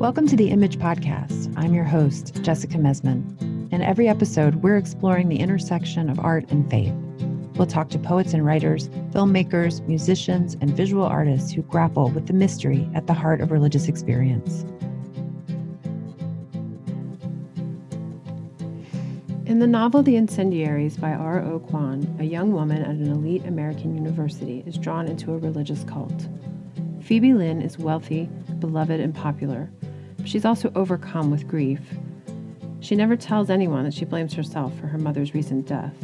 Welcome to the Image Podcast. I'm your host, Jessica Mesman. In every episode, we're exploring the intersection of art and faith. We'll talk to poets and writers, filmmakers, musicians, and visual artists who grapple with the mystery at the heart of religious experience. In the novel The Incendiaries by R. O. Kwon, a young woman at an elite American university is drawn into a religious cult. Phoebe Lin is wealthy, beloved, and popular. She's also overcome with grief. She never tells anyone that she blames herself for her mother's recent death.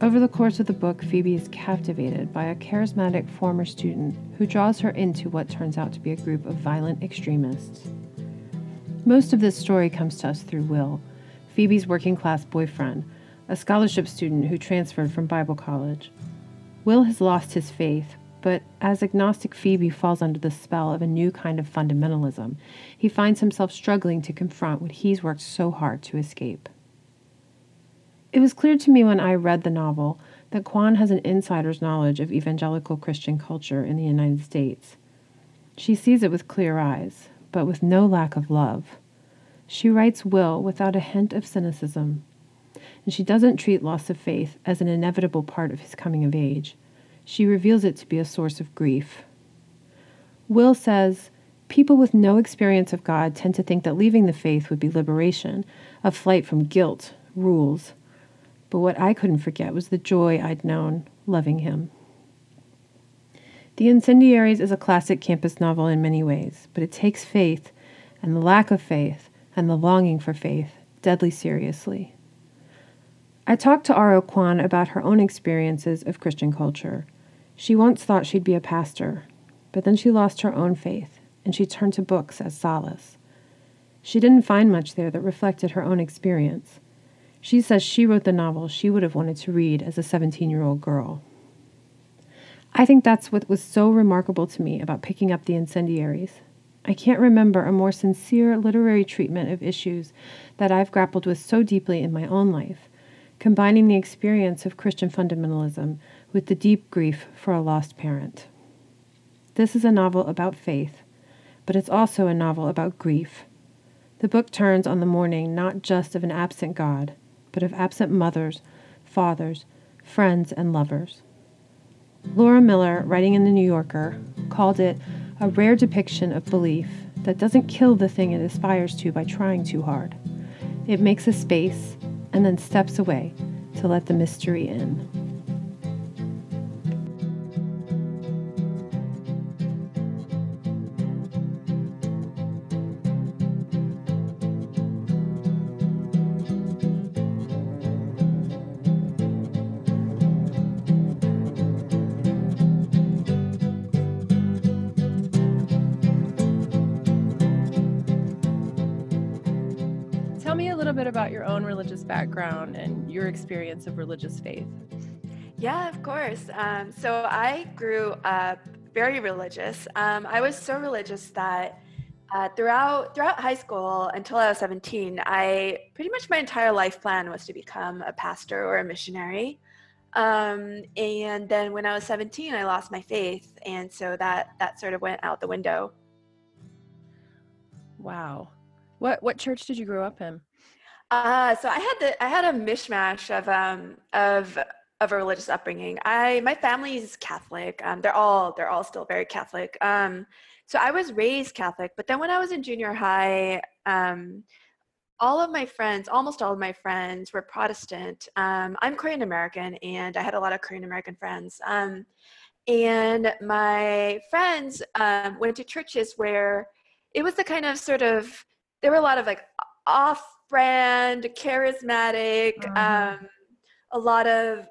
Over the course of the book, Phoebe is captivated by a charismatic former student who draws her into what turns out to be a group of violent extremists. Most of this story comes to us through Will, Phoebe's working class boyfriend, a scholarship student who transferred from Bible college. Will has lost his faith, but as agnostic Phoebe falls under the spell of a new kind of fundamentalism, he finds himself struggling to confront what he's worked so hard to escape. It was clear to me when I read the novel that Kwon has an insider's knowledge of evangelical Christian culture in the United States. She sees it with clear eyes, but with no lack of love. She writes Will without a hint of cynicism, and she doesn't treat loss of faith as an inevitable part of his coming of age. She reveals it to be a source of grief. Will says, People with no experience of God tend to think that leaving the faith would be liberation, a flight from guilt, rules. But what I couldn't forget was the joy I'd known loving him. The Incendiaries is a classic campus novel in many ways, but it takes faith and the lack of faith and the longing for faith deadly seriously. I talked to R.O. Kwon about her own experiences of Christian culture. She once thought she'd be a pastor, but then she lost her own faith and she turned to books as solace. She didn't find much there that reflected her own experience. She says she wrote the novel she would have wanted to read as a 17 year old girl. I think that's what was so remarkable to me about picking up The Incendiaries. I can't remember a more sincere literary treatment of issues that I've grappled with so deeply in my own life, combining the experience of Christian fundamentalism with the deep grief for a lost parent. This is a novel about faith, but it's also a novel about grief. The book turns on the mourning not just of an absent God, but of absent mothers, fathers, friends, and lovers. Laura Miller, writing in The New Yorker, called it a rare depiction of belief that doesn't kill the thing it aspires to by trying too hard. It makes a space and then steps away to let the mystery in. Experience of religious faith. Yeah, of course. Um, so I grew up very religious. Um, I was so religious that uh, throughout throughout high school until I was 17, I pretty much my entire life plan was to become a pastor or a missionary. Um, and then when I was 17, I lost my faith, and so that that sort of went out the window. Wow, what what church did you grow up in? Uh, so I had the I had a mishmash of um of of a religious upbringing. I my family is Catholic. Um, they're all they're all still very Catholic. Um, so I was raised Catholic, but then when I was in junior high, um, all of my friends, almost all of my friends, were Protestant. Um, I'm Korean American, and I had a lot of Korean American friends. Um, and my friends um, went to churches where it was the kind of sort of there were a lot of like off brand, charismatic, mm-hmm. um, a lot of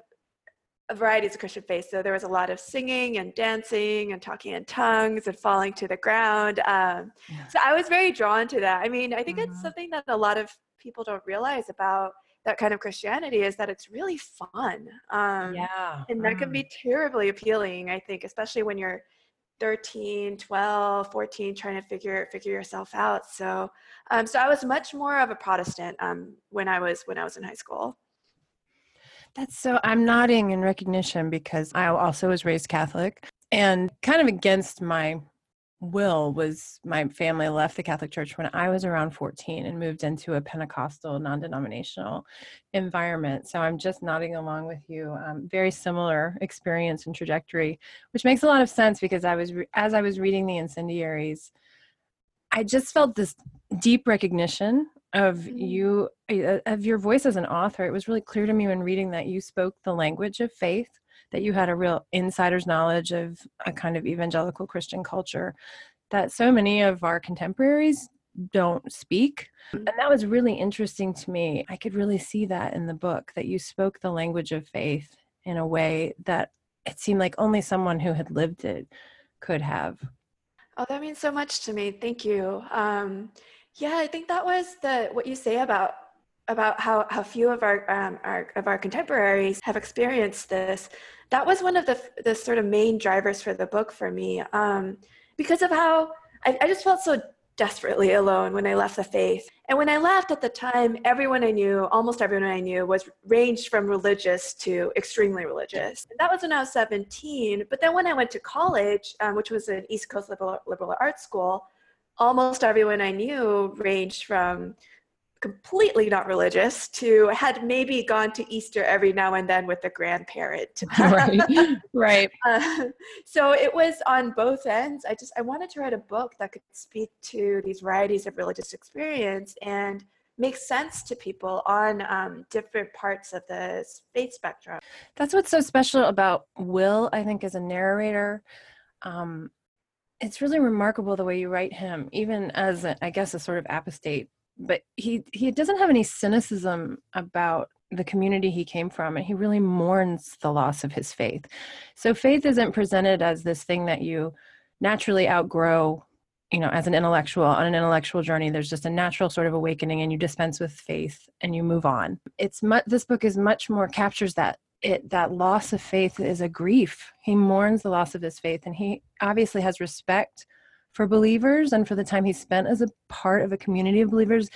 varieties of Christian faith. So there was a lot of singing and dancing and talking in tongues and falling to the ground. Um, yeah. So I was very drawn to that. I mean, I think mm-hmm. it's something that a lot of people don't realize about that kind of Christianity is that it's really fun. Um, yeah. And that mm. can be terribly appealing, I think, especially when you're 13 12 14 trying to figure figure yourself out. So um, so i was much more of a protestant um, when i was when i was in high school. That's so i'm nodding in recognition because i also was raised catholic and kind of against my Will was my family left the Catholic Church when I was around 14 and moved into a Pentecostal, non denominational environment. So I'm just nodding along with you. Um, very similar experience and trajectory, which makes a lot of sense because I was, re- as I was reading The Incendiaries, I just felt this deep recognition of mm-hmm. you, uh, of your voice as an author. It was really clear to me when reading that you spoke the language of faith that you had a real insider's knowledge of a kind of evangelical Christian culture that so many of our contemporaries don't speak. And that was really interesting to me. I could really see that in the book that you spoke the language of faith in a way that it seemed like only someone who had lived it could have. Oh, that means so much to me. Thank you. Um, yeah, I think that was the what you say about about how, how few of our, um, our of our contemporaries have experienced this that was one of the the sort of main drivers for the book for me um, because of how I, I just felt so desperately alone when I left the faith. And when I left at the time, everyone I knew, almost everyone I knew, was ranged from religious to extremely religious. And that was when I was 17. But then when I went to college, um, which was an East Coast liberal, liberal arts school, almost everyone I knew ranged from completely not religious to had maybe gone to Easter every now and then with a grandparent. right. right. Uh, so it was on both ends. I just I wanted to write a book that could speak to these varieties of religious experience and make sense to people on um, different parts of the faith spectrum. That's what's so special about Will, I think, as a narrator. Um, it's really remarkable the way you write him, even as a, I guess a sort of apostate but he he doesn't have any cynicism about the community he came from and he really mourns the loss of his faith. So faith isn't presented as this thing that you naturally outgrow you know as an intellectual. On an intellectual journey there's just a natural sort of awakening and you dispense with faith and you move on. It's much this book is much more captures that it that loss of faith is a grief. He mourns the loss of his faith and he obviously has respect for believers and for the time he spent as a part of a community of believers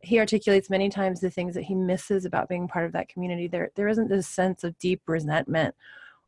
he articulates many times the things that he misses about being part of that community. There there isn't this sense of deep resentment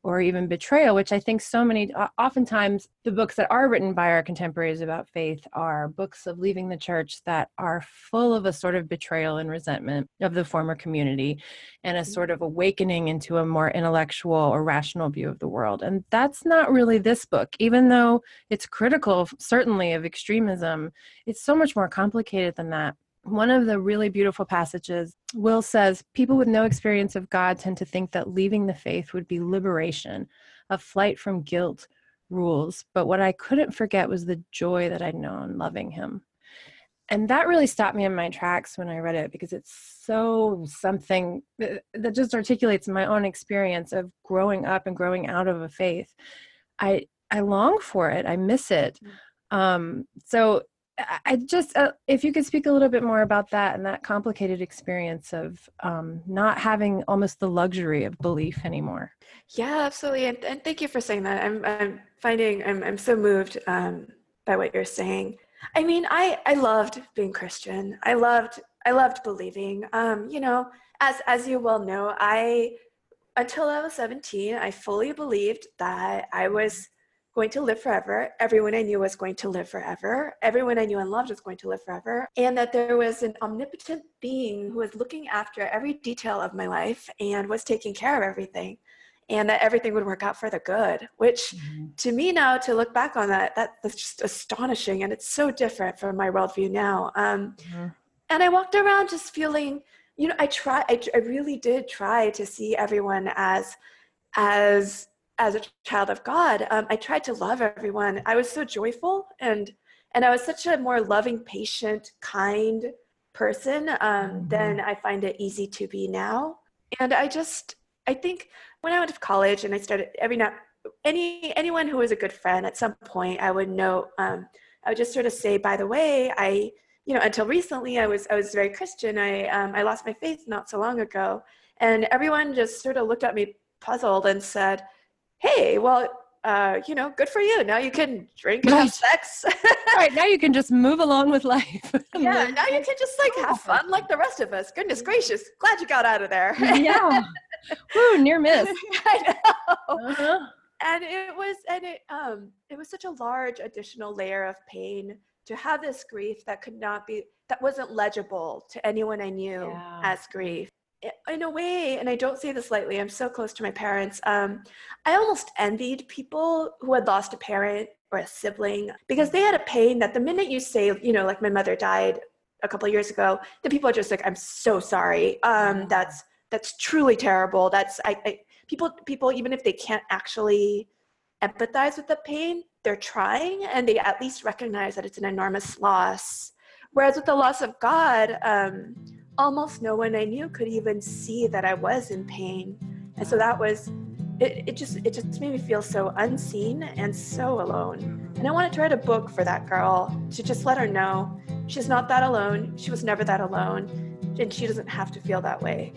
or even betrayal, which I think so many, oftentimes, the books that are written by our contemporaries about faith are books of leaving the church that are full of a sort of betrayal and resentment of the former community and a sort of awakening into a more intellectual or rational view of the world. And that's not really this book, even though it's critical, certainly, of extremism, it's so much more complicated than that one of the really beautiful passages, Will says, People with no experience of God tend to think that leaving the faith would be liberation, a flight from guilt, rules. But what I couldn't forget was the joy that I'd known loving Him. And that really stopped me in my tracks when I read it because it's so something that just articulates my own experience of growing up and growing out of a faith. I I long for it. I miss it. Mm. Um, so I just, uh, if you could speak a little bit more about that and that complicated experience of um, not having almost the luxury of belief anymore. Yeah, absolutely, and, and thank you for saying that. I'm, I'm finding, I'm, I'm so moved um, by what you're saying. I mean, I, I loved being Christian. I loved, I loved believing. Um, you know, as as you well know, I until I was 17, I fully believed that I was going to live forever. Everyone I knew was going to live forever. Everyone I knew and loved was going to live forever. And that there was an omnipotent being who was looking after every detail of my life and was taking care of everything. And that everything would work out for the good, which mm-hmm. to me now, to look back on that, that, that's just astonishing. And it's so different from my worldview now. Um, mm-hmm. And I walked around just feeling, you know, I try, I, I really did try to see everyone as, as as a child of God, um, I tried to love everyone. I was so joyful and and I was such a more loving, patient, kind person um, mm-hmm. than I find it easy to be now. And I just I think when I went to college and I started every now any anyone who was a good friend at some point I would know um, I would just sort of say, by the way, I you know until recently I was I was very Christian. I um, I lost my faith not so long ago, and everyone just sort of looked at me puzzled and said hey, well, uh, you know, good for you. Now you can drink and right. have sex. right. Now you can just move along with life. yeah. Now you can just like have fun like the rest of us. Goodness gracious. Glad you got out of there. yeah. Woo, near miss. I know. Uh-huh. and it was and it um it was such a large additional layer of pain to have this grief that could not be that wasn't legible to anyone i knew yeah. as grief in a way and i don't say this lightly i'm so close to my parents um i almost envied people who had lost a parent or a sibling because they had a pain that the minute you say you know like my mother died a couple of years ago the people are just like i'm so sorry. Um that's that's truly terrible. That's I, I people people even if they can't actually empathize with the pain they're trying and they at least recognize that it's an enormous loss. Whereas with the loss of god um, almost no one i knew could even see that i was in pain. And so that was it, it just it just made me feel so unseen and so alone. And i wanted to write a book for that girl to just let her know she's not that alone she was never that alone and she doesn't have to feel that way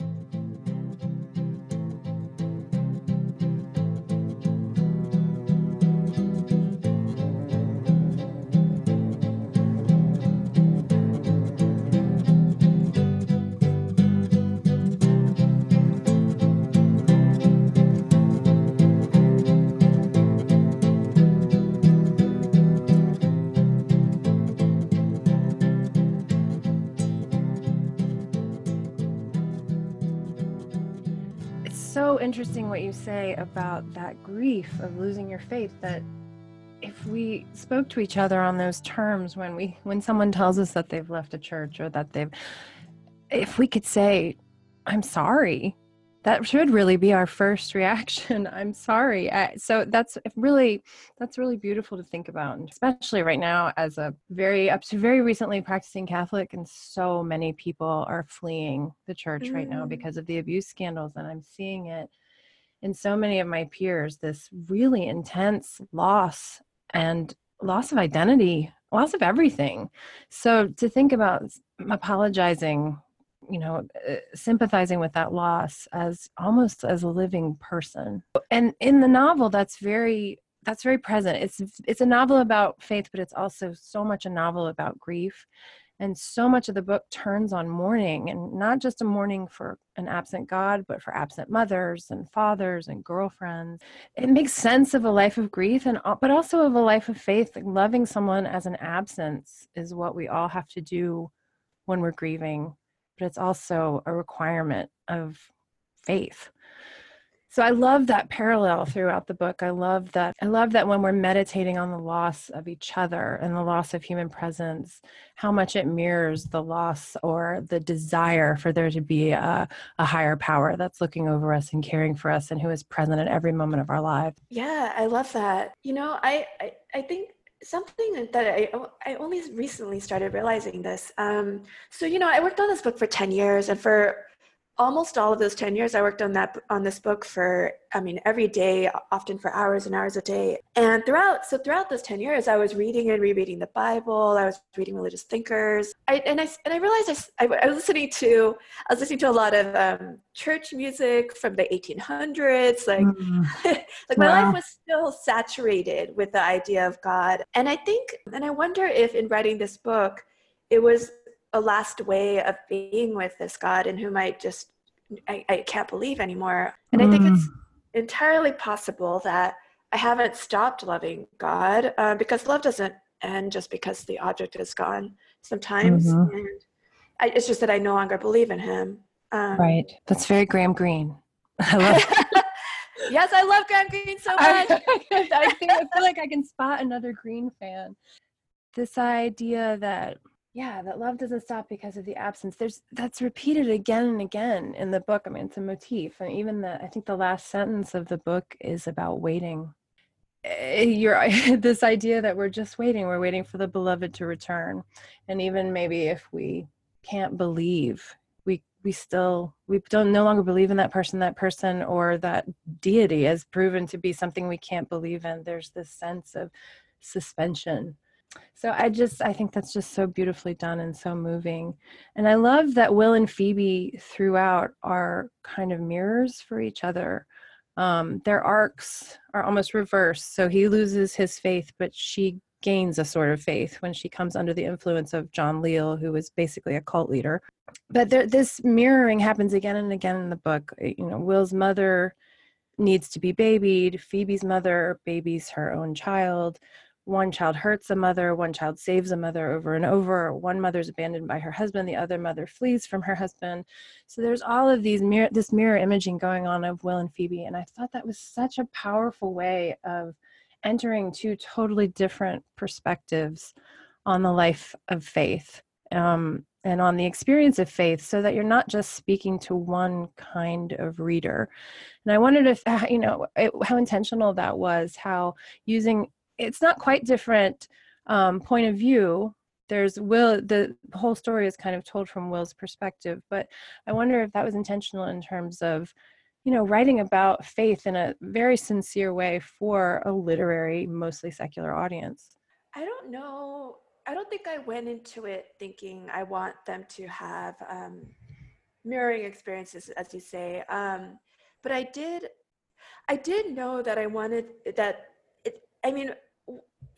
what you say about that grief of losing your faith that if we spoke to each other on those terms when we when someone tells us that they've left a church or that they've if we could say i'm sorry that should really be our first reaction i'm sorry I, so that's really that's really beautiful to think about and especially right now as a very up to very recently practicing catholic and so many people are fleeing the church mm. right now mm. because of the abuse scandals and i'm seeing it in so many of my peers this really intense loss and loss of identity loss of everything. So to think about apologizing you know uh, sympathizing with that loss as almost as a living person. And in the novel that's very that's very present. It's it's a novel about faith but it's also so much a novel about grief and so much of the book turns on mourning and not just a mourning for an absent god but for absent mothers and fathers and girlfriends. It makes sense of a life of grief and but also of a life of faith. Like loving someone as an absence is what we all have to do when we're grieving but it's also a requirement of faith so i love that parallel throughout the book i love that i love that when we're meditating on the loss of each other and the loss of human presence how much it mirrors the loss or the desire for there to be a, a higher power that's looking over us and caring for us and who is present at every moment of our lives yeah i love that you know i i, I think something that I, I only recently started realizing this. Um, so, you know, I worked on this book for 10 years, and for almost all of those 10 years i worked on that on this book for i mean every day often for hours and hours a day and throughout so throughout those 10 years i was reading and rereading the bible i was reading religious thinkers I, and i and i realized I, I, was listening to i was listening to a lot of um, church music from the 1800s like mm. like my wow. life was still saturated with the idea of god and i think and i wonder if in writing this book it was a last way of being with this God in whom I just I, I can't believe anymore. And mm. I think it's mm. entirely possible that I haven't stopped loving God uh, because love doesn't end just because the object is gone. Sometimes, mm-hmm. and I, it's just that I no longer believe in Him. Um, right. That's very Graham Greene. I love. yes, I love Graham Greene so much. I, I, think, I feel like I can spot another Greene fan. This idea that yeah that love doesn't stop because of the absence. There's that's repeated again and again in the book. I mean it's a motif and even the i think the last sentence of the book is about waiting. Eh, you're this idea that we're just waiting we're waiting for the beloved to return. And even maybe if we can't believe we we still we don't no longer believe in that person that person or that deity has proven to be something we can't believe in. There's this sense of suspension so i just i think that's just so beautifully done and so moving. And i love that will and phoebe throughout are kind of mirrors for each other. Um, their arcs are almost reversed. So he loses his faith but she gains a sort of faith when she comes under the influence of john leal who is basically a cult leader. But there, this mirroring happens again and again in the book. You know will's mother needs to be babied. Phoebe's mother babies her own child. One child hurts a mother, one child saves a mother over and over. One mother's abandoned by her husband, the other mother flees from her husband. So there's all of these mirror this mirror imaging going on of Will and Phoebe. And I thought that was such a powerful way of entering two totally different perspectives on the life of faith. Um, and on the experience of faith so that you're not just speaking to one kind of reader and i wondered if you know it, how intentional that was how using it's not quite different um, point of view there's will the whole story is kind of told from will's perspective but i wonder if that was intentional in terms of you know writing about faith in a very sincere way for a literary mostly secular audience i don't know I don't think I went into it thinking I want them to have um, mirroring experiences, as you say. Um, but I did, I did know that I wanted that. It, I mean,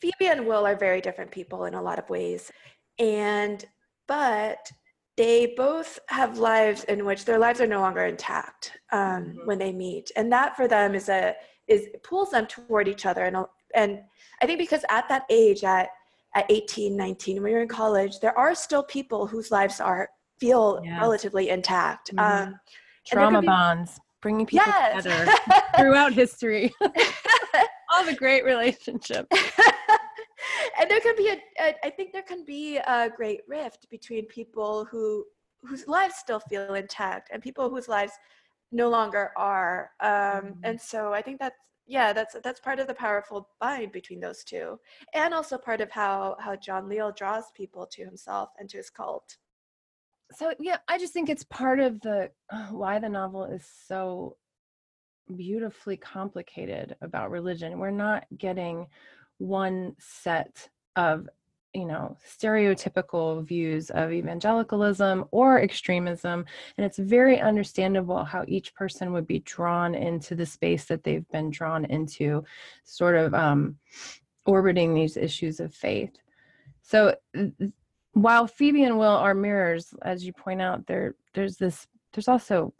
Phoebe and Will are very different people in a lot of ways, and but they both have lives in which their lives are no longer intact um, mm-hmm. when they meet, and that for them is a is pulls them toward each other, and and I think because at that age at at 18, 19, when you're in college, there are still people whose lives are feel yes. relatively intact. Mm-hmm. Um, Trauma be, bonds, bringing people yes. together throughout history. All the great relationships. and there can be a, a, I think there can be a great rift between people who whose lives still feel intact and people whose lives no longer are. Um, mm-hmm. And so I think that's yeah that's that's part of the powerful bind between those two and also part of how how john leal draws people to himself and to his cult so yeah i just think it's part of the uh, why the novel is so beautifully complicated about religion we're not getting one set of you know stereotypical views of evangelicalism or extremism and it's very understandable how each person would be drawn into the space that they've been drawn into sort of um, orbiting these issues of faith. So while phoebe and will are mirrors as you point out there there's this there's also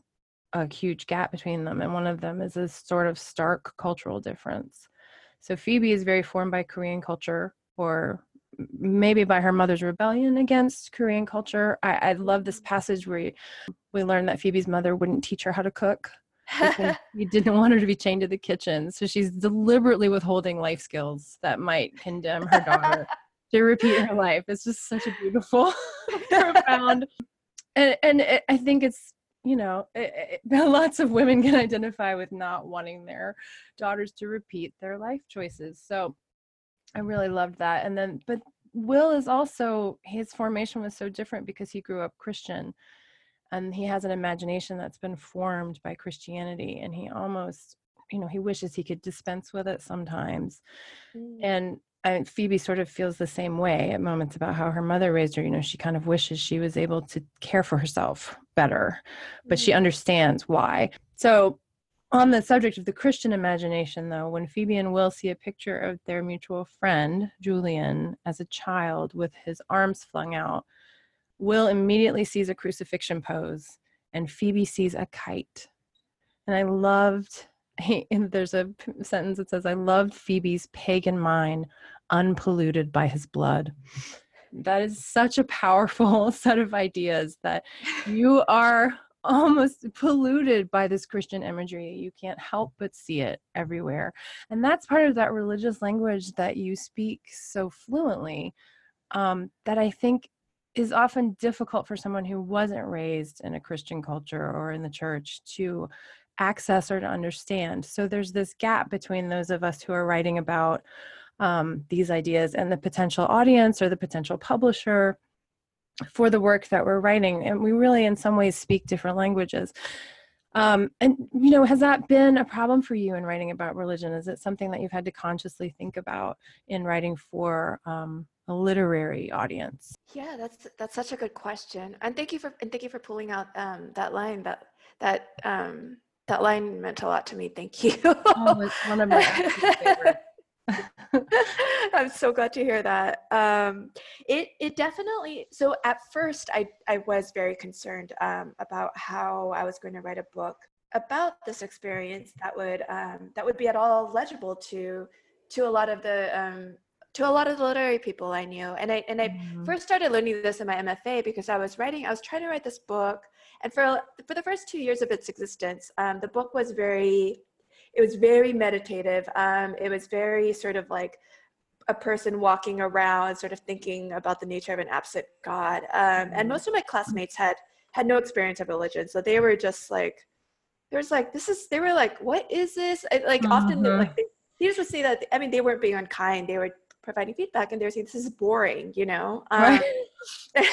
a huge gap between them and one of them is this sort of stark cultural difference so phoebe is very formed by korean culture or maybe by her mother's rebellion against Korean culture. I, I love this mm. passage where we learn that Phoebe's mother wouldn't teach her how to cook. you didn't want her to be chained to the kitchen. So she's deliberately withholding life skills that might condemn her daughter to repeat her life. It's just such a beautiful, profound, and, and it, I think it's you know eh, eh, eh, it, it, lots of women can identify with not wanting their daughters to repeat their life choices. So I really loved that. And then, but Will is also, his formation was so different because he grew up Christian and he has an imagination that's been formed by Christianity. And he almost, you know, he wishes he could dispense with it sometimes. Mm. And I, Phoebe sort of feels the same way at moments about how her mother raised her. You know, she kind of wishes she was able to care for herself better, but she mm-hmm. understands why. So on the subject of the Christian imagination, though, when Phoebe and Will see a picture of their mutual friend, Julian, as a child with his arms flung out, Will immediately sees a crucifixion pose and Phoebe sees a kite. And I loved, there's a sentence that says, I loved Phoebe's pagan mind, unpolluted by his blood. That is such a powerful set of ideas that you are almost polluted by this Christian imagery. You can't help but see it everywhere. And that's part of that religious language that you speak so fluently um, that I think is often difficult for someone who wasn't raised in a Christian culture or in the church to access or to understand. So there's this gap between those of us who are writing about um, these ideas and the potential audience or the potential publisher for the work that we're writing and we really in some ways speak different languages. Um, and you know has that been a problem for you in writing about religion? Is it something that you've had to consciously think about in writing for um, a literary audience? Yeah that's that's such a good question and thank you for and thank you for pulling out um, that line that that um, that line meant a lot to me thank you oh, it's one of my favorites I'm so glad to hear that. Um, it it definitely. So at first, I I was very concerned um, about how I was going to write a book about this experience that would um, that would be at all legible to to a lot of the um, to a lot of the literary people I knew. And I and I mm-hmm. first started learning this in my MFA because I was writing, I was trying to write this book, and for for the first two years of its existence, um, the book was very, it was very meditative. Um, it was very sort of like a person walking around, sort of thinking about the nature of an absent God. Um, and mm-hmm. most of my classmates had had no experience of religion, so they were just like, there was like, this is. They were like, what is this? I, like mm-hmm. often, like. They, they just would say that I mean they weren't being unkind. They were providing feedback and they're saying this is boring you know? Um, right.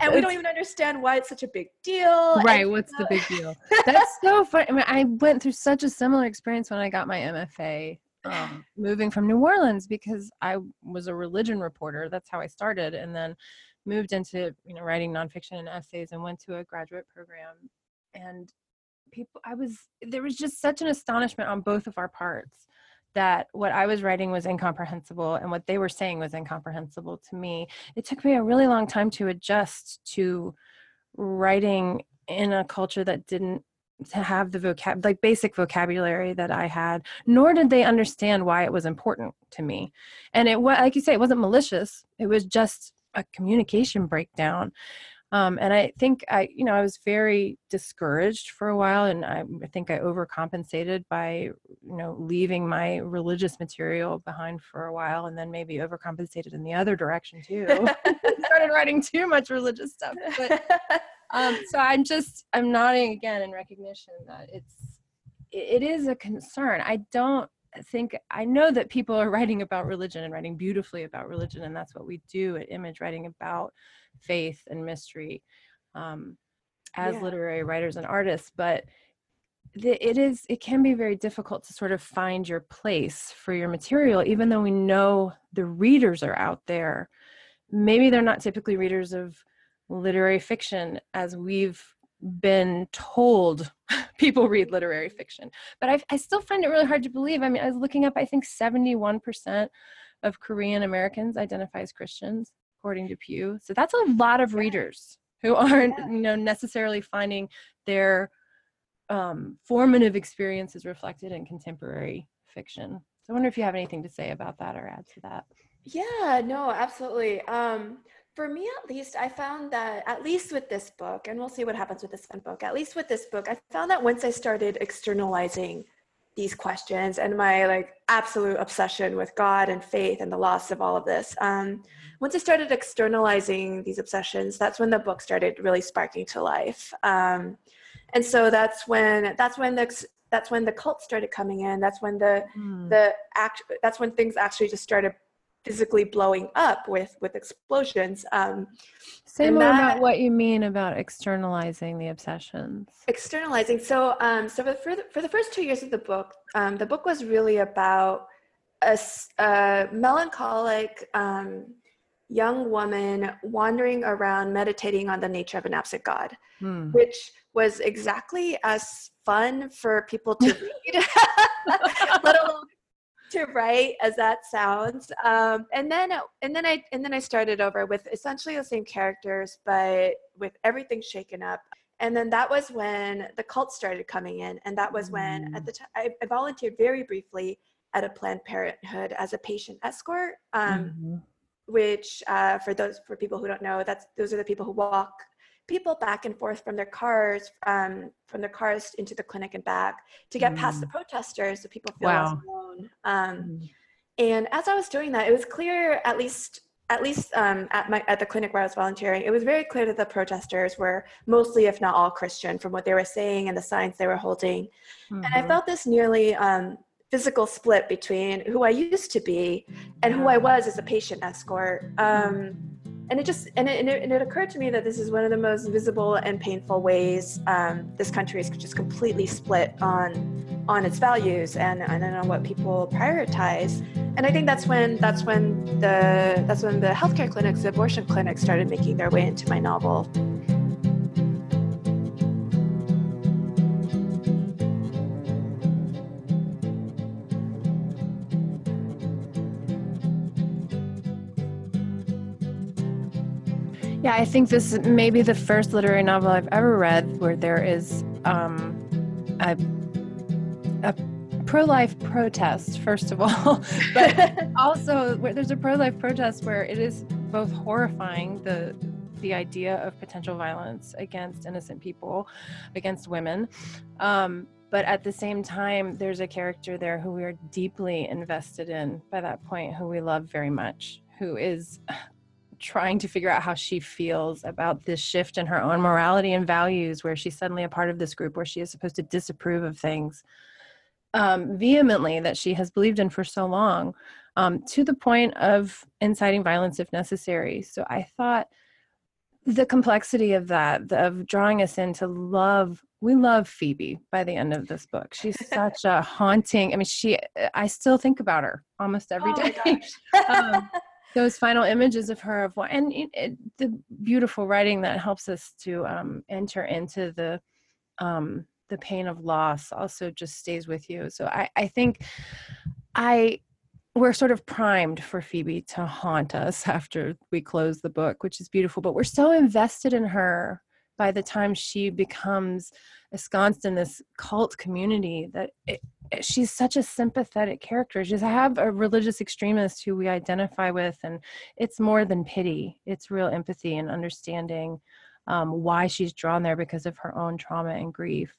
and we don't even understand why it's such a big deal right and, what's uh, the big deal? That's so funny i mean i went through such a similar experience when i got my mfa um, moving from new orleans because i was a religion reporter that's how i started and then moved into you know writing nonfiction and essays and went to a graduate program and people i was there was just such an astonishment on both of our parts that what I was writing was incomprehensible and what they were saying was incomprehensible to me. It took me a really long time to adjust to writing in a culture that didn't have the vocab like basic vocabulary that I had, nor did they understand why it was important to me. And it was like you say, it wasn't malicious. It was just a communication breakdown. Um, and I think I, you know, I was very discouraged for a while, and I, I, think I overcompensated by, you know, leaving my religious material behind for a while, and then maybe overcompensated in the other direction too. Started writing too much religious stuff, but um, so I'm just I'm nodding again in recognition that it's it is a concern. I don't think I know that people are writing about religion and writing beautifully about religion, and that's what we do at Image, writing about faith and mystery um, as yeah. literary writers and artists but the, it is it can be very difficult to sort of find your place for your material even though we know the readers are out there. Maybe they're not typically readers of literary fiction as we've been told people read literary fiction but I, I still find it really hard to believe. I mean i was looking up i think 71% of korean americans identify as christians according to Pew. So that's a lot of readers who aren't, you know, necessarily finding their um, formative experiences reflected in contemporary fiction. So I wonder if you have anything to say about that or add to that. Yeah, no, absolutely. Um, for me, at least, I found that, at least with this book, and we'll see what happens with this book, at least with this book, I found that once I started externalizing these questions and my like absolute obsession with God and faith and the loss of all of this. Um, once I started externalizing these obsessions, that's when the book started really sparking to life. Um, and so that's when that's when the that's when the cult started coming in. That's when the mm. the act that's when things actually just started physically blowing up with with explosions. Um, Say more that, about what you mean about externalizing the obsessions. Externalizing. So, um, so for the, for the first two years of the book, um, the book was really about a, a melancholic um, young woman wandering around meditating on the nature of an absent God, hmm. which was exactly as fun for people to read, let alone to write as that sounds. Um, and then and then i and then i started over with essentially the same characters but with everything shaken up. And then that was when the cult started coming in and that was when at the time I, I, volunteered very briefly at a planned parenthood as a patient escort um, mm-hmm. which uh, for those for people who don't know that's those are the people who walk people back and forth from their cars um, from their cars into the clinic and back to get mm. past the mm. protesters so people feel wow. alone um, mm. and as i was doing that it was clear at least at least um, at my at the clinic where i was volunteering it was very clear that the protesters were mostly if not all christian from what they were saying and the signs they were holding mm-hmm. and i mm-hmm. felt this nearly um, physical split between who i used to be and who i was as a patient escort um, and it just and it, and it, and it, occurred to me that this is one of the most visible and painful ways um, this country is just completely split on on its values and, and on what people prioritize. And i think that's when that's when the that's when the healthcare clinics the abortion clinics started making their way into my novel Yeah, I think this may be the first literary novel I've ever read where there is um, a, a pro-life protest first of all but also where there's a pro-life protest where it is both horrifying the the idea of potential violence against innocent people against women um, but at the same time there's a character there who we are deeply invested in by that point who we love very much who is trying to figure out how she feels about this shift in her own morality and values where she's suddenly a part of this group where she is supposed to disapprove of things um, vehemently that she has believed in for so long um, to the point of inciting violence if necessary. So i thought the complexity of that of drawing us into love we love phoebe by the end of this book. She's such a haunting i mean she i still think about her almost every oh day. um, those final images of her of what and it, it, the beautiful writing that helps us to um, enter into the um, the pain of loss also just stays with you so i i think i we're sort of primed for Phoebe to haunt us after we close the book, which is beautiful. But we're so invested in her by the time she becomes ensconced in this cult community that it, it, she's such a sympathetic character. She's I have a religious extremist who we identify with, and it's more than pity. It's real empathy and understanding um, why she's drawn there because of her own trauma and grief.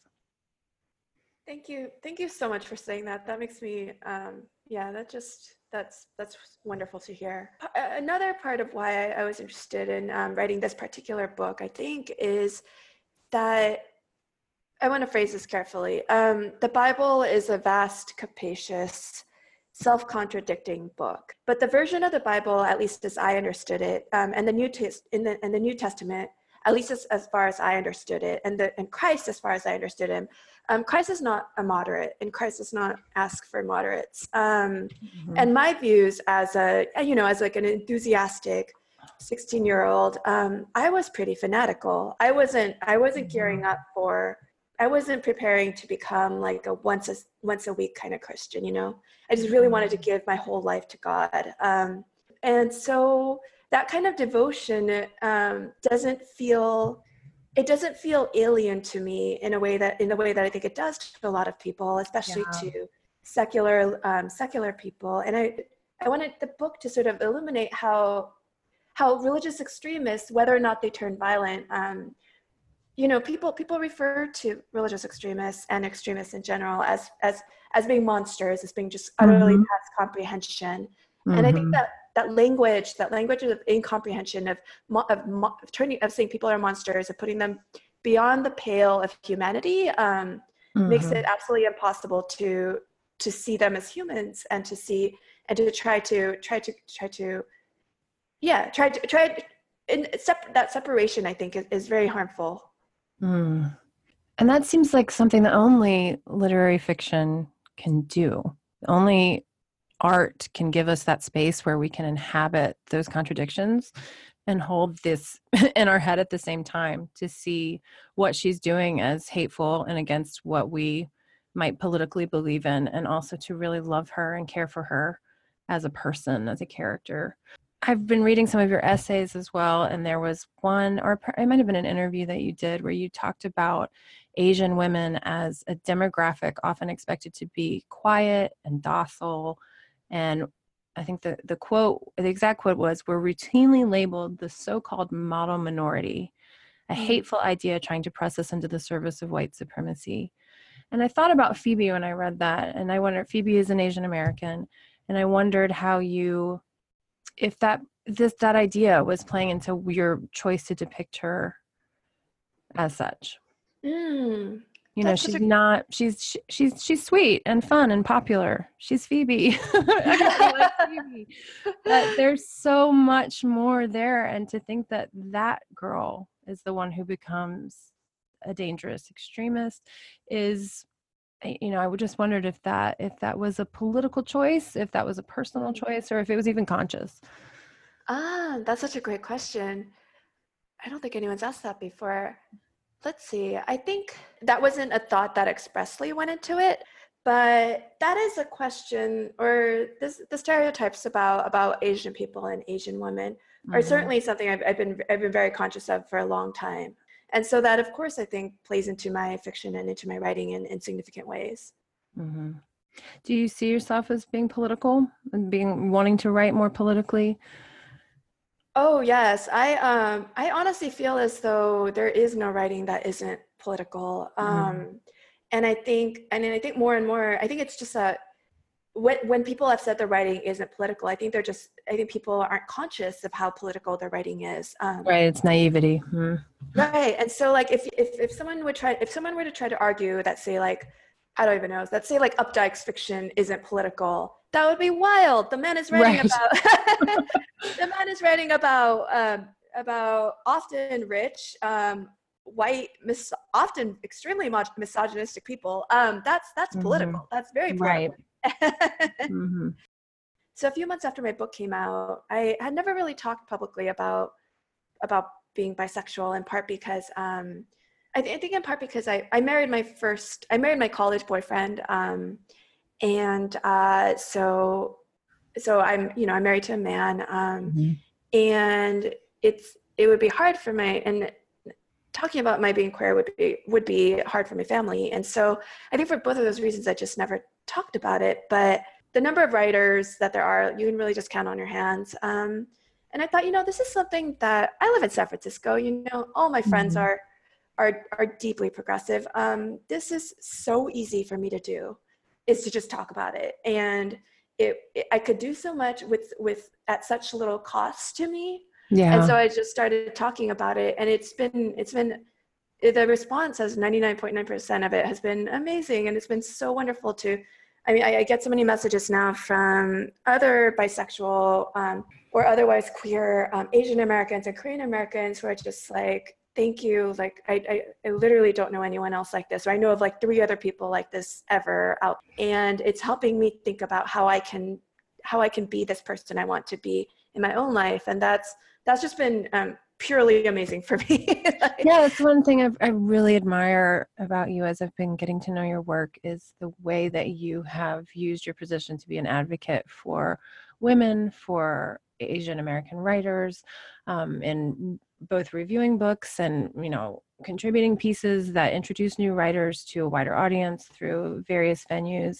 Thank you. Thank you so much for saying that. That makes me, um, yeah, that just, that's, that's wonderful to hear. Another part of why I, I was interested in um, writing this particular book, I think, is that I want to phrase this carefully. Um, the Bible is a vast, capacious, self-contradicting book. But the version of the Bible, at least as I understood it, um, and the New Test in the in the New Testament, at least as, as far as I understood it, and the and Christ, as far as I understood him, um, Christ is not a moderate, and Christ does not ask for moderates. Um, mm-hmm. And my views as a, you know, as like an enthusiastic 16 year old, um, I was pretty fanatical. I wasn't, I wasn't mm-hmm. gearing up for, I wasn't preparing to become like a once a once a week kind of Christian. You know, I just really wanted to mm-hmm. give my whole life to God. Um, and so that kind of devotion um, doesn't feel it doesn't feel alien to me in a way that in the way that I think it does to a lot of people, especially yeah. to secular um, secular people. And I I wanted the book to sort of illuminate how how religious extremists, whether or not they turn violent, um, you know, people people refer to religious extremists and extremists in general as as as being monsters, as being just utterly mm-hmm. past comprehension. Mm-hmm. And I think mm-hmm. that that language, that language of incomprehension, of, of, of turning, of saying people are monsters, of putting them beyond the pale of humanity, um, mm-hmm. makes it absolutely impossible to to see them as humans and to see and to try to try to try to yeah try to try and sep- that separation i think is, is very harmful mm. and that seems like something that only literary fiction can do only art can give us that space where we can inhabit those contradictions and hold this in our head at the same time to see what she's doing as hateful and against what we might politically believe in and also to really love her and care for her as a person as a character i've been reading some of your essays as well and there was one or it might have been an interview that you did where you talked about asian women as a demographic often expected to be quiet and docile and I think the, the quote, the exact quote was, We're routinely labeled the so called model minority, a mm. hateful idea trying to press us into the service of white supremacy. And I thought about Phoebe when I read that, and I wondered, Phoebe is an Asian American, and I wondered how you, if that this that idea was playing into your choice to depict her as such. Mm, you know she's a- not she's she's she's sweet and fun and popular she's phoebe, phoebe. but there's so much more there and to think that that girl is the one who becomes a dangerous extremist is you know i just wondered if that if that was a political choice if that was a personal mm-hmm. choice or if it was even conscious ah that's such a great question i don't think anyone's asked that before Let's see. I think that wasn't a thought that expressly went into it, but that is a question or this, the stereotypes about about Asian people and Asian women mm-hmm. are certainly something I've, I've been I've been very conscious of for a long time. And so that of course i think plays into my fiction and into my writing in, in significant ways mm-hmm. do you see yourself as being political and being wanting to write more politically oh yes i um i honestly feel as though there is no writing that isn't political mm-hmm. um and i think and i think more and more i think it's just a when when people have said their writing isn't political, I think they're just I think people aren't conscious of how political their writing is. Um, right, it's naivety. Hmm. Right, and so like if if if someone would try if someone were to try to argue that say like I don't even know let's say like Updike's fiction isn't political, that would be wild. The man is writing right. about the man is writing about um, about often rich. Um, white mis- often extremely much misogynistic people um that's that's mm-hmm. political that's very political. right mm-hmm. So a few months after my book came out, I had never really talked publicly about about being bisexual. In part because um, I, th- I, think in part because I, I married my first I married my college boyfriend, um, and uh, so so I'm you know I'm married to a man, um, mm-hmm. and it's it would be hard for my and talking about my being queer would be would be hard for my family and so i think for both of those reasons i just never talked about it but the number of writers that there are you can really just count on your hands. Um, and i thought you know this is something that i live in san francisco you know all my friends mm-hmm. are are are deeply progressive. Um, this is so easy for me to do is to just talk about it. And it, it i could do so much with with at such little cost to me. Yeah and so i just started talking about it and it's been it's been the response has 99.9% of it has been amazing and it's been so wonderful to i mean i, I get so many messages now from other bisexual um, or otherwise queer um, asian americans and korean americans who are just like thank you. Like I, I, I literally don't know anyone else like this or i know of like three other people like this ever out. And it's helping me think about how i can how i can be this person i want to be in my own life. And that's that's just been um, purely amazing for me. like, yeah, that's one thing I've, I really admire about you as I've been getting to know your work is the way that you have used your position to be an advocate for women, for Asian American writers, um, in both reviewing books and you know contributing pieces that introduce new writers to a wider audience through various venues.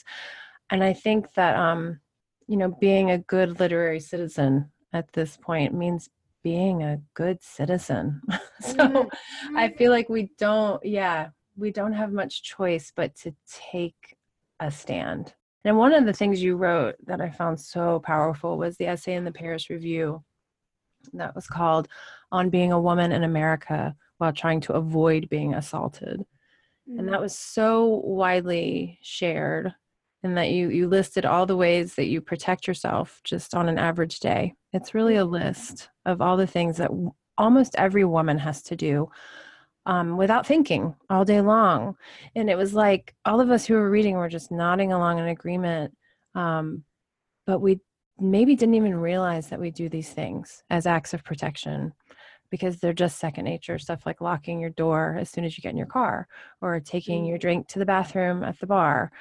And I think that um, you know being a good literary citizen at this point means being a good citizen. so mm-hmm. I feel like we don't, yeah, we don't have much choice but to take a stand. And one of the things you wrote that I found so powerful was the essay in the Paris Review that was called On Being a Woman in America While Trying to Avoid Being Assaulted. Mm-hmm. And that was so widely shared and that you you listed all the ways that you protect yourself just on an average day. It's really a list of all the things that almost every woman has to do um, without thinking all day long. And it was like all of us who were reading were just nodding along in agreement um, but we maybe didn't even realize that we do these things as acts of protection because they're just second nature stuff like locking your door as soon as you get in your car or taking your mm. drink to the bathroom at the bar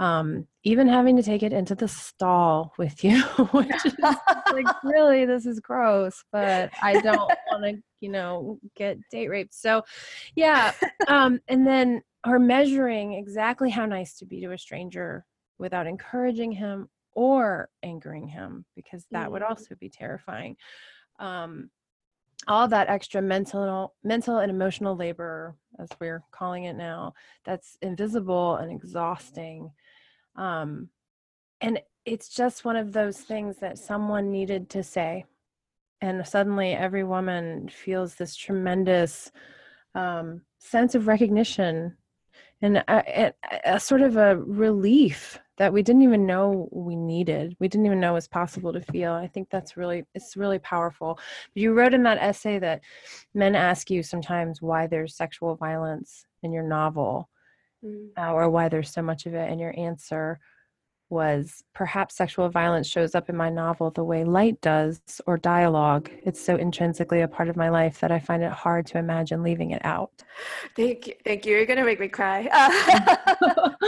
um, even having to take it into the stall with you, which is like really this is gross, but I don't want to, you know, get date raped. So, yeah, um, and then or measuring exactly how nice to be to a stranger without encouraging him or angering him, because that mm. would also be terrifying. Um, all that extra mental mental and emotional labor as we're calling it now that's invisible and exhausting um, and it's just one of those things that someone needed to say. And suddenly every woman feels this tremendous um, sense of recognition and a, a, a, sort of a relief that we didn't even know we needed. We didn't even know was possible to feel. I think that's really it's really powerful. You wrote in that essay that men ask you sometimes why there's sexual violence in your novel mm. uh, or why there's so much of it. And your answer was perhaps sexual violence shows up in my novel the way light does or dialogue. It's so intrinsically a part of my life that I find it hard to imagine leaving it out. Thank you. Thank you. You're going to make me cry.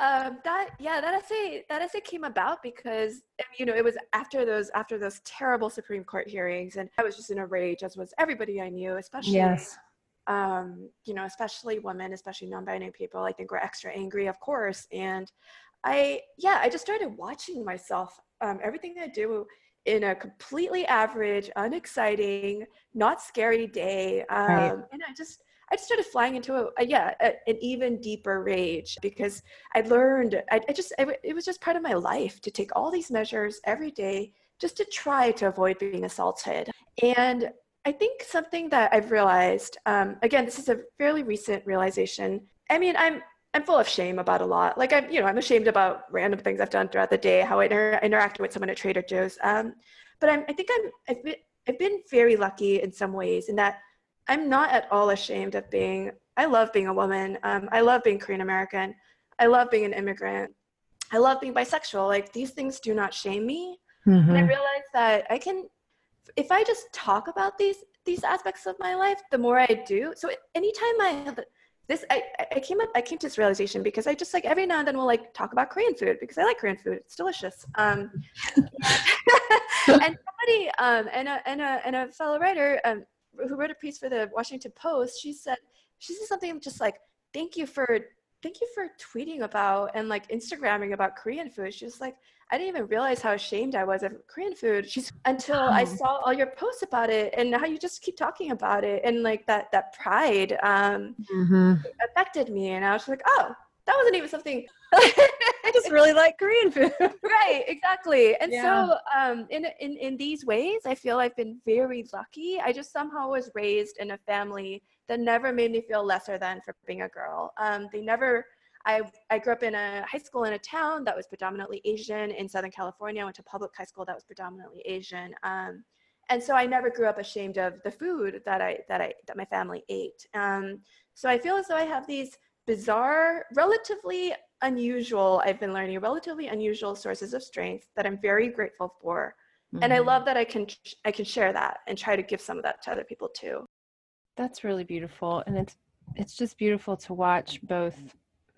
um, that yeah, that essay that essay came about because you know it was after those after those terrible Supreme Court hearings, and I was just in a rage, as was everybody I knew, especially yes um, you know, especially women, especially non-binary people, I think we're extra angry, of course. And I, yeah, I just started watching myself, um, everything I do in a completely average, unexciting, not scary day. Um, right. And I just, I just started flying into a, a yeah, a, an even deeper rage because I learned, I, I just, I, it was just part of my life to take all these measures every day just to try to avoid being assaulted. And I think something that I've realized, um, again, this is a fairly recent realization. I mean, I'm I'm full of shame about a lot. Like I'm, you know, I'm ashamed about random things I've done throughout the day, how I inter- interacted with someone at Trader Joe's. Um, but I'm, I think I'm, I've been, I've been very lucky in some ways in that I'm not at all ashamed of being. I love being a woman. Um, I love being Korean American. I love being an immigrant. I love being bisexual. Like these things do not shame me. Mm-hmm. And I realized that I can if I just talk about these these aspects of my life, the more I do. So anytime I have this, I, I came up, I came to this realization because I just like every now and then we'll like talk about Korean food because I like Korean food. It's delicious. Um, and somebody um, and a and a and a fellow writer um, who wrote a piece for the Washington Post, she said she said something just like, "Thank you for thank you for tweeting about and like Instagramming about Korean food." She was like I didn't even realize how ashamed I was of Korean food She's, until oh. I saw all your posts about it and how you just keep talking about it and like that that pride um, mm-hmm. affected me and I was like, oh, that wasn't even something. I just really like Korean food. right, exactly. And yeah. so um, in, in in these ways, I feel I've been very lucky. I just somehow was raised in a family that never made me feel lesser than for being a girl. Um, they never I, I grew up in a high school in a town that was predominantly Asian in Southern California. I went to public high school that was predominantly Asian. Um, and so I never grew up ashamed of the food that I that I that my family ate. Um, so I feel as though I have these bizarre, relatively unusual. I've been learning relatively unusual sources of strength that I'm very grateful for, mm-hmm. and I mm-hmm. love that I can I can share that and try to give some of that to other people too. That's really beautiful, and it's it's just beautiful to watch both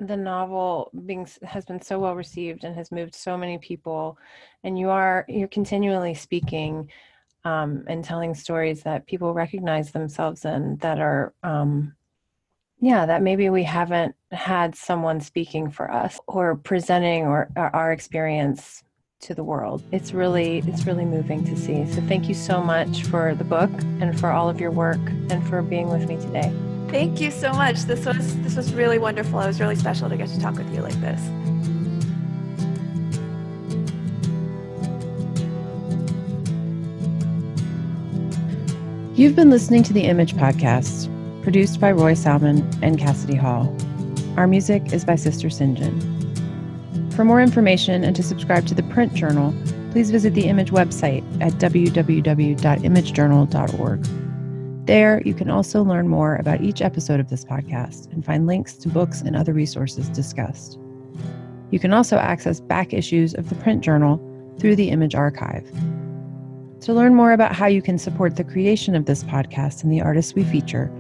the novel being has been so well received and has moved so many people and you are you're continually speaking um, and telling stories that people recognize themselves in that are um, yeah that maybe we haven't had someone speaking for us or presenting or, or our experience to the world. It's really it's really moving to see. So thank you so much for the book and for all of your work and for being with me today Thank you so much. This was this was really wonderful. It was really special to get to talk with you like this. You've been listening to the Image Podcast, produced by Roy Salmon and Cassidy Hall. Our music is by Sister Sinjin. For more information and to subscribe to the print journal, please visit the Image website at www.imagejournal.org. There, you can also learn more about each episode of this podcast and find links to books and other resources discussed. You can also access back issues of the print journal through the Image Archive. To learn more about how you can support the creation of this podcast and the artists we feature,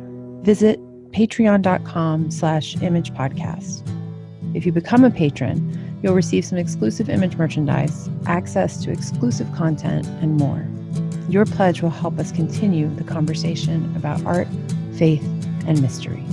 visit patreon.com slash imagepodcast. If you become a patron, you'll receive some exclusive image merchandise, access to exclusive content, and more. Your pledge will help us continue the conversation about art, faith, and mystery.